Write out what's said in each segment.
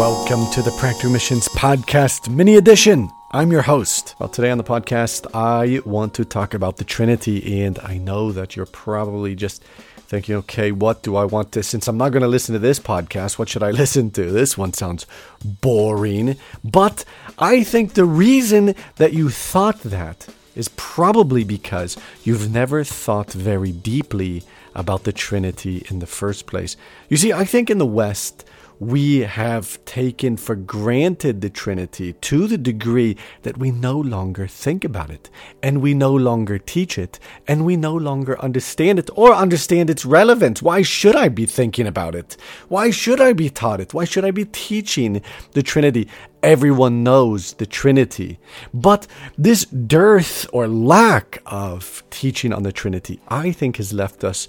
Welcome to the Practical Missions Podcast Mini Edition. I'm your host. Well, today on the podcast, I want to talk about the Trinity, and I know that you're probably just thinking, okay, what do I want to? Since I'm not going to listen to this podcast, what should I listen to? This one sounds boring. But I think the reason that you thought that is probably because you've never thought very deeply about the Trinity in the first place. You see, I think in the West, we have taken for granted the Trinity to the degree that we no longer think about it, and we no longer teach it, and we no longer understand it or understand its relevance. Why should I be thinking about it? Why should I be taught it? Why should I be teaching the Trinity? Everyone knows the Trinity. But this dearth or lack of teaching on the Trinity, I think, has left us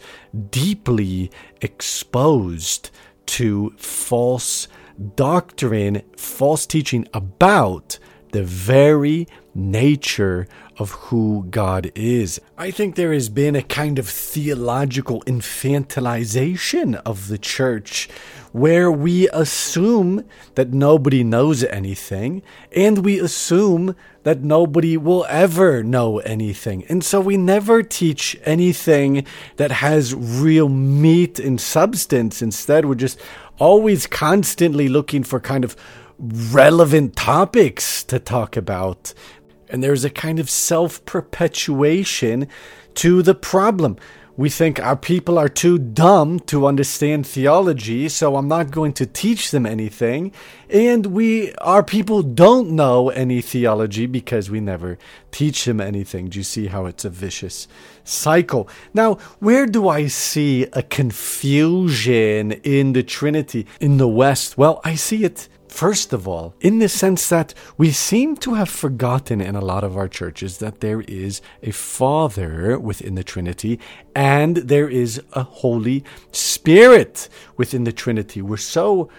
deeply exposed to false doctrine, false teaching about the very nature of who God is. I think there has been a kind of theological infantilization of the church where we assume that nobody knows anything and we assume that nobody will ever know anything. And so we never teach anything that has real meat and substance. Instead, we're just always constantly looking for kind of relevant topics to talk about. And there's a kind of self perpetuation to the problem. We think our people are too dumb to understand theology, so I'm not going to teach them anything. And we, our people don't know any theology because we never teach them anything. Do you see how it's a vicious cycle? Now, where do I see a confusion in the Trinity in the West? Well, I see it First of all, in the sense that we seem to have forgotten in a lot of our churches that there is a Father within the Trinity and there is a Holy Spirit within the Trinity. We're so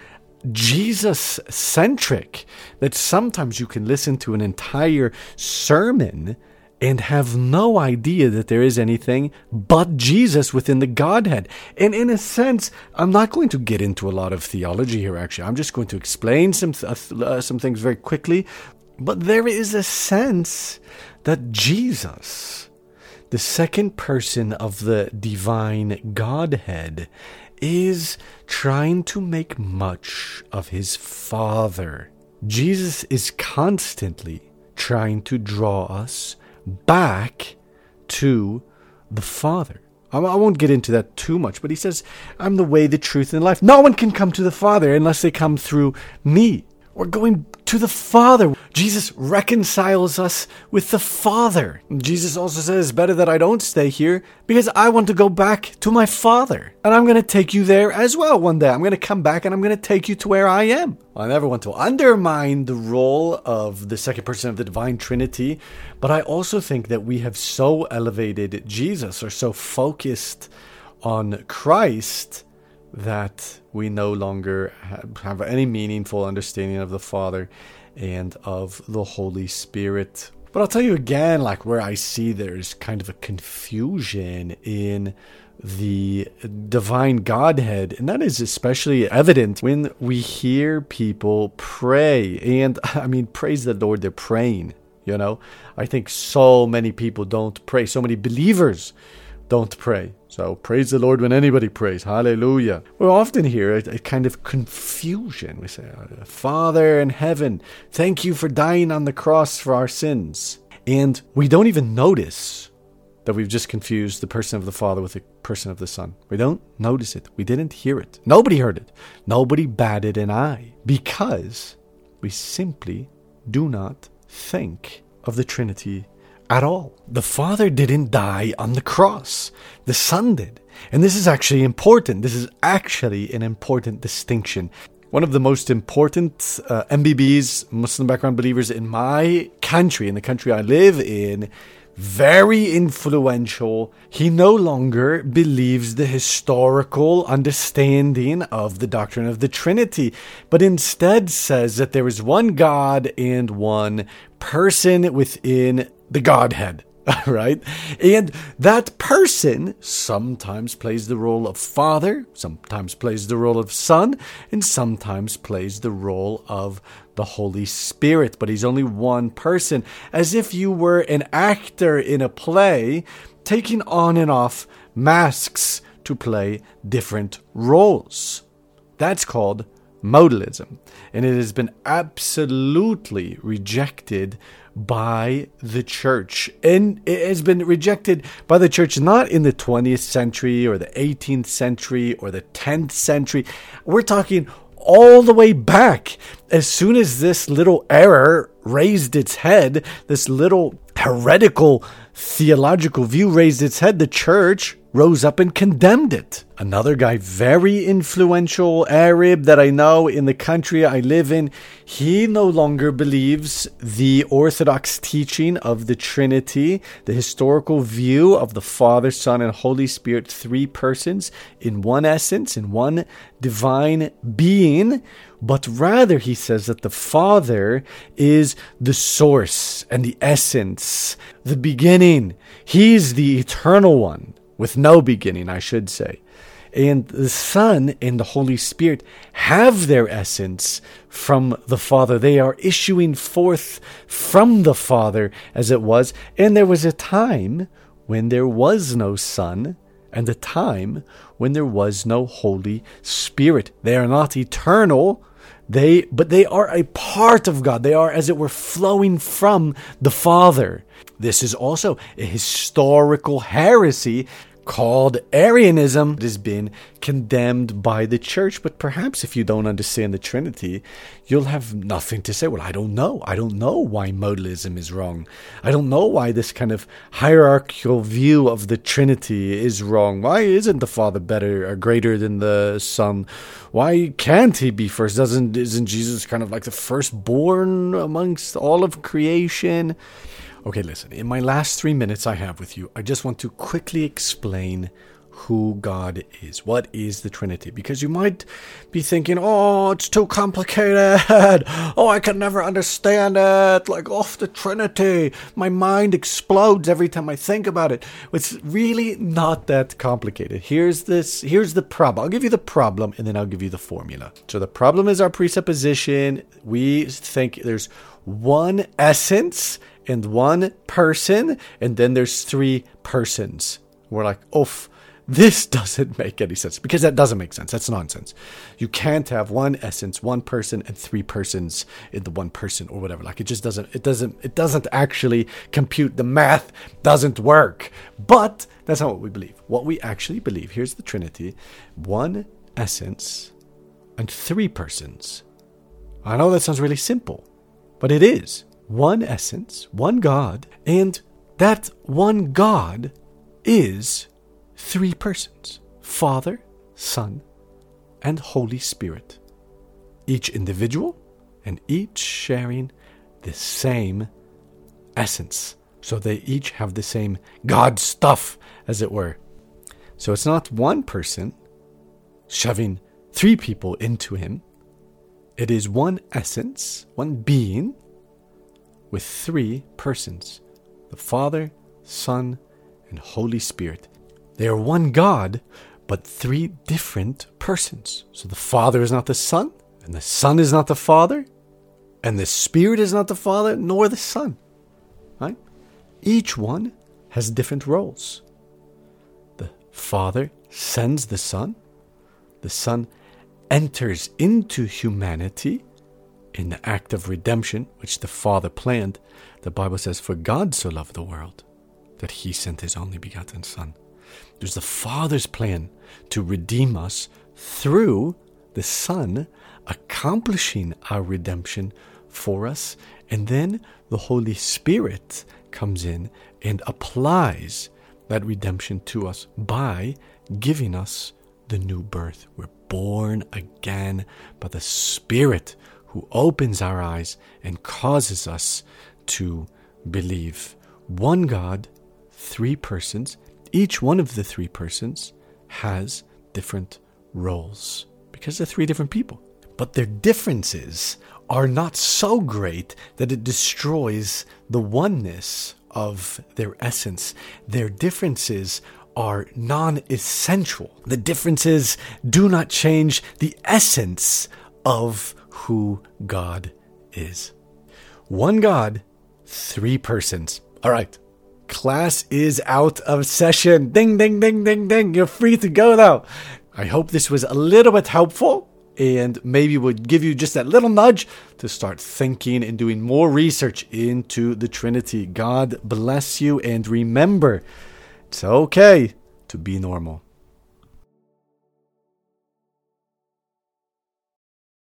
Jesus centric that sometimes you can listen to an entire sermon and have no idea that there is anything but Jesus within the Godhead. And in a sense, I'm not going to get into a lot of theology here, actually. I'm just going to explain some, uh, some things very quickly. But there is a sense that Jesus, the second person of the divine Godhead, is trying to make much of his Father. Jesus is constantly trying to draw us back to the Father. I won't get into that too much, but he says, I'm the way, the truth, and life. No one can come to the Father unless they come through me. We're going to the Father. Jesus reconciles us with the Father. Jesus also says, better that I don't stay here because I want to go back to my Father. And I'm going to take you there as well one day. I'm going to come back and I'm going to take you to where I am. I never want to undermine the role of the second person of the Divine Trinity, but I also think that we have so elevated Jesus or so focused on Christ that we no longer have any meaningful understanding of the Father and of the Holy Spirit. But I'll tell you again, like where I see there's kind of a confusion in the divine Godhead, and that is especially evident when we hear people pray. And I mean, praise the Lord, they're praying. You know, I think so many people don't pray, so many believers don't pray. So praise the Lord when anybody prays. Hallelujah. We often hear a, a, kind of confusion. We say, uh, Father in heaven, thank you for dying on the cross for our sins. And we don't even notice that we've just confused the person of the Father with the person of the Son. We don't notice it. We didn't hear it. Nobody heard it. Nobody batted an eye because we simply do not think of the Trinity at all. The Father didn't die on the cross, the Son did. And this is actually important. This is actually an important distinction. One of the most important uh, MBBs, Muslim background believers in my country, in the country I live in, very influential. He no longer believes the historical understanding of the doctrine of the Trinity, but instead says that there is one God and one person within the Godhead. right? And that person sometimes plays the role of father, sometimes plays the role of son, and sometimes plays the role of the Holy Spirit. But he's only one person, as if you were an actor in a play taking on and off masks to play different roles. That's called modalism. And it has been absolutely rejected by the church. And it has been rejected by the church not in the 20th century or the 18th century or the 10th century. We're talking all the way back. As soon as this little error raised its head, this little heretical theological view raised its head, the church rose up and condemned it. Another guy, very influential Arab that I know in the country I live in, he no longer believes the Orthodox teaching of the Trinity, the historical view of the Father, Son, and Holy Spirit, three persons in one essence, in one divine being. But rather, he says that the Father is the source and the essence, the beginning. He's the eternal one with no beginning, I should say. And the Son and the Holy Spirit have their essence from the Father. They are issuing forth from the Father, as it was. And there was a time when there was no Son, and a time when there was no Holy Spirit. They are not eternal. They, but they are a part of God. They are, as it were, flowing from the Father. This is also a historical heresy called Arianism. It has been condemned by the church, but perhaps if you don't understand the Trinity, you'll have nothing to say. Well, I don't know. I don't know why modalism is wrong. I don't know why this kind of hierarchical view of the Trinity is wrong. Why isn't the Father better or greater than the Son? Why can't he be first? Doesn't isn't Jesus kind of like the firstborn amongst all of creation? Okay, listen, in my last three minutes I have with you, I just want to quickly explain who God is. What is the Trinity? Because you might be thinking, oh, it's too complicated. Oh, I can never understand it. Like, off the Trinity. My mind explodes every time I think about it. It's really not that complicated. Here's this, here's the problem. I'll give you the problem and then I'll give you the formula. So the problem is our presupposition. We think there's one essence and one person, and then there's three persons. We're like, oof, this doesn't make any sense because that doesn't make sense. That's nonsense. You can't have one essence, one person, and three persons in the one person or whatever. Like it just doesn't. It doesn't. It doesn't actually compute. The math doesn't work. But that's not what we believe. What we actually believe. Here's the Trinity: one essence and three persons. I know that sounds really simple, but it is one essence, one God, and that one God is three persons Father, Son, and Holy Spirit. Each individual and each sharing the same essence. So they each have the same God stuff, as it were. So it's not one person shoving three people into him. It is one essence, one being, with three persons the Father, Son, and Holy Spirit. They are one God, but three different persons. So the Father is not the Son, and the Son is not the Father, and the Spirit is not the Father, nor the Son. Right? Each one has different roles. The Father sends the Son, the Son enters into humanity in the act of redemption, which the Father planned, the Bible says, For God so loved the world that he sent his only begotten Son. There's the Father's plan to redeem us through the Son accomplishing our redemption for us. And then the Holy Spirit comes in and applies that redemption to us by giving us the new birth. We're born again by the Spirit who opens our eyes and causes us to believe. One God, three persons. Each one of the three persons has different roles because they're three different people. But their differences are not so great that it destroys the oneness of their essence. Their differences are non essential. The differences do not change the essence of who God is. One God, three persons. All right. Class is out of session. Ding, ding, ding, ding, ding. You're free to go now. I hope this was a little bit helpful and maybe would give you just that little nudge to start thinking and doing more research into the Trinity. God bless you and remember, it's okay to be normal.